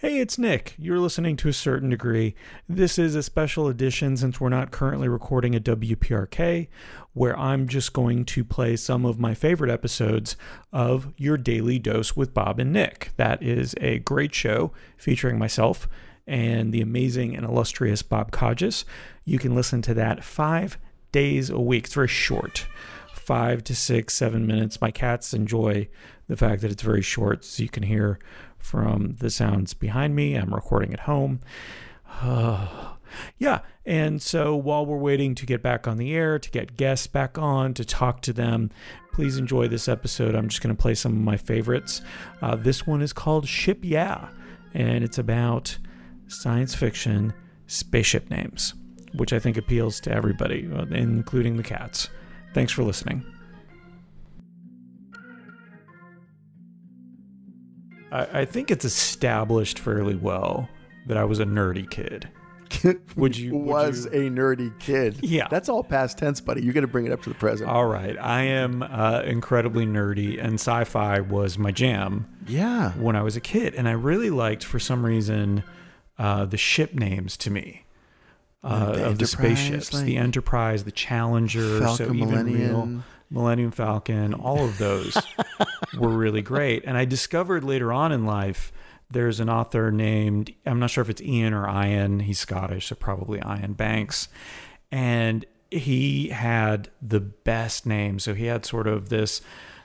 Hey, it's Nick. You're listening to a certain degree. This is a special edition since we're not currently recording a WPRK, where I'm just going to play some of my favorite episodes of Your Daily Dose with Bob and Nick. That is a great show featuring myself and the amazing and illustrious Bob Codges. You can listen to that five days a week. It's very short five to six, seven minutes. My cats enjoy the fact that it's very short, so you can hear from the sounds behind me. I'm recording at home. yeah. And so while we're waiting to get back on the air, to get guests back on, to talk to them, please enjoy this episode. I'm just going to play some of my favorites. Uh, this one is called Ship Yeah, and it's about science fiction spaceship names, which I think appeals to everybody, uh, including the cats. Thanks for listening. I, I think it's established fairly well that I was a nerdy kid. Would you would was you- a nerdy kid. Yeah. That's all past tense, buddy. You got to bring it up to the present. All right, I am uh, incredibly nerdy, and sci-fi was my jam yeah. when I was a kid, and I really liked, for some reason, uh, the ship names to me. Uh, the of the spaceships, the like Enterprise, the Challenger, so Falcon, even real Millennium. Falcon, all of those were really great. And I discovered later on in life there's an author named I'm not sure if it's Ian or Ian. He's Scottish, so probably Iain Banks, and he had the best name. So he had sort of this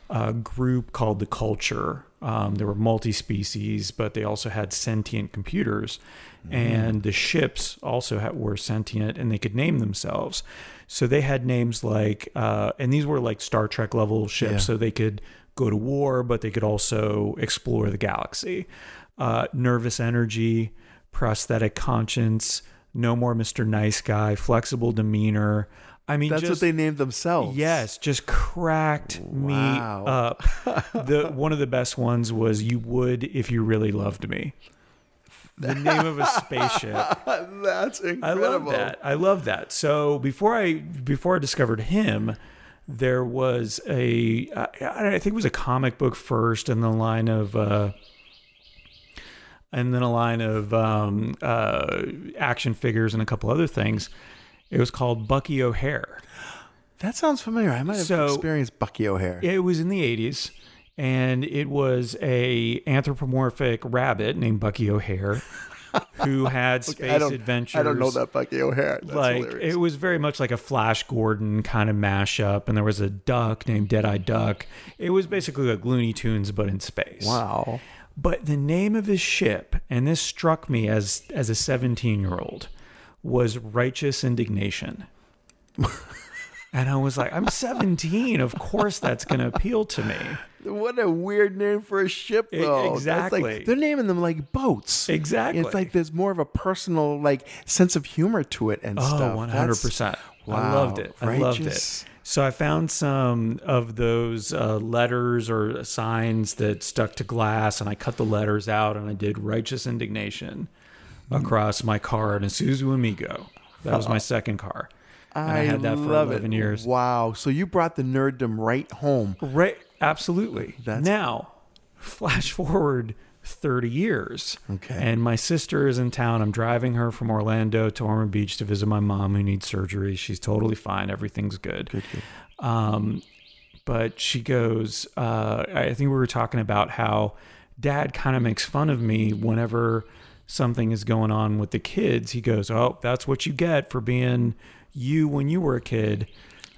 uh, group called the Culture. Um, they were multi-species, but they also had sentient computers, and the ships also had, were sentient, and they could name themselves. So they had names like, uh, and these were like Star Trek level ships, Yeah. so they could go to war, but they could also explore the galaxy. Uh, nervous energy, prosthetic conscience, no more Mr. Nice Guy, flexible demeanor. I mean, That's just, what they named themselves. Yes, just cracked me up. the one of the best ones was "You Would If You Really Loved Me." The name of a spaceship. That's incredible. I love that. I love that. So before I before I discovered him, there was a I, I think it was a comic book first, and the line of. Uh, and then a line of um, uh, action figures and a couple other things. It was called Bucky O'Hare. That sounds familiar. I might have So- experienced Bucky O'Hare. It was in the 80s and it was a anthropomorphic rabbit named Bucky O'Hare who had space I adventures. I don't know that Bucky O'Hare. That's like hilarious. it was very much like a Flash Gordon kind of mashup and there was a duck named Deadeye Duck. It was basically like Looney Tunes but in space. wow. But the name of his ship, and this struck me as as a 17 year old, was Righteous Indignation. and I was like, I'm 17. Of course, that's going to appeal to me. What a weird name for a ship, though. Exactly. like, they're naming them like boats. Exactly. It's like there's more of a personal like sense of humor to it and Oh, stuff. 100%. That's- I loved it. I loved it. So I found some of those uh, letters or signs that stuck to glass, and I cut the letters out and I did righteous indignation across my car in Isuzu Amigo. That was my second car. And I, had that for love 11 it. years. Wow. So you brought the nerddom right home. Right. Absolutely. That's- now, flash forward 30 years. Okay. And my sister is in town. I'm driving her from Orlando to Ormond Beach to visit my mom who needs surgery. She's totally fine. Everything's good. Good, good. Um, but she goes, uh, I think we were talking about how dad kind of makes fun of me whenever something is going on with the kids. He goes, Oh, that's what you get for being you when you were a kid.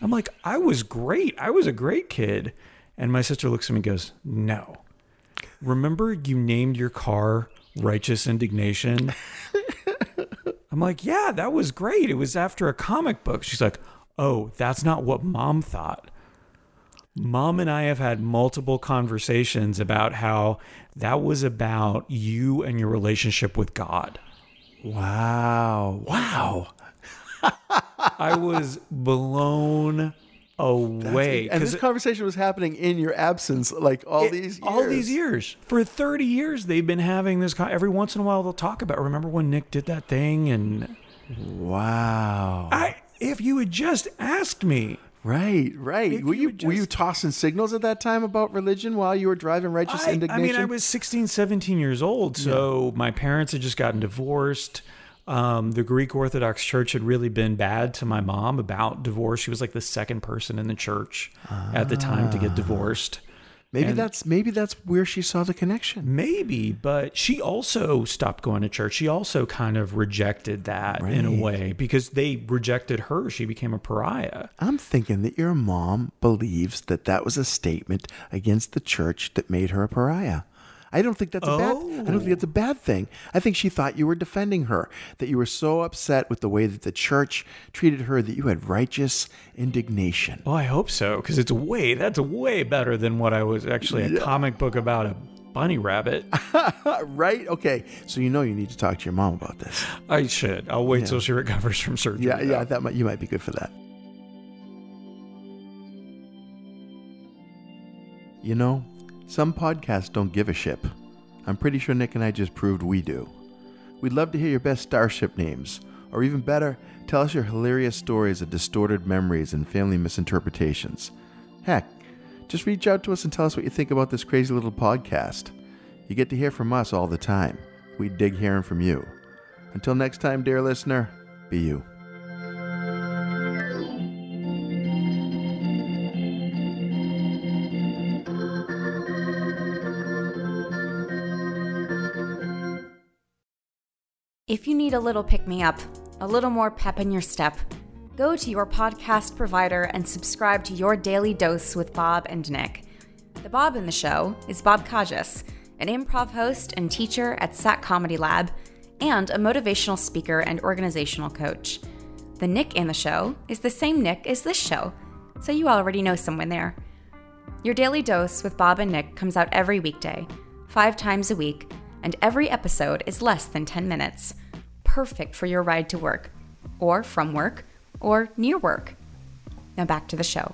I'm like, I was great. I was a great kid. And my sister looks at me and goes, No. Remember you named your car Righteous Indignation? I'm like, Yeah, that was great. It was after a comic book. She's like, Oh, that's not what mom thought. Mom and I have had multiple conversations about how that was about you and your relationship with God. Wow. Wow. I was blown away. And this conversation was happening in your absence, like all it- these years. all these years for 30 years they've been having this con- every once in a while they'll talk about remember when Nick did that thing and Wow. I if you had just asked me Right, right. If were you you, were you tossing signals at that time about religion while you were driving righteous I, I indignation? mean, I was 16, 17 years old, so my parents had just gotten divorced. Um, the Greek Orthodox Church had really been bad to my mom about divorce. She was like the second person in the church at the time to get divorced. maybe and- that's maybe that's where she saw the connection. Maybe, but she also stopped going to church. She also kind of rejected that in a way because they rejected her. She became a pariah. I'm thinking that your mom believes that that was a statement against the church that made her a pariah. I don't think that's a bad. I don't think that's a oh. bad thing. I think she thought you were defending her. That you were so upset with the way that the church treated her that you had righteous indignation. Well, I hope so because it's way that's way better than what I was actually a comic book about a bunny rabbit. right? Okay. So you know you need to talk to your mom about this. I should. I'll wait till she recovers from surgery. Yeah, yeah. though. That might you might be good for that. You know, some podcasts don't give a ship. I'm pretty sure Nick and I just proved we do. We'd love to hear your best starship names, or even better, tell us your hilarious stories of distorted memories and family misinterpretations. Heck, just reach out to us and tell us what you think about this crazy little podcast. You get to hear from us all the time. We dig hearing from you. Until next time, dear listener, be you. If you need a little pick me up, a little more pep in your step, go to your podcast provider and subscribe to your daily dose with Bob and Nick. The Bob in the show is Bob Kajas, an improv host and teacher at SAK Comedy Lab, and a motivational speaker and organizational coach. The Nick in the show is the same Nick as this show, so you already know someone there. Your daily dose with Bob and Nick comes out every weekday, five times a week, and every episode is less than 10 minutes. Perfect for your ride to work, or from work, or near work. Now back to the show.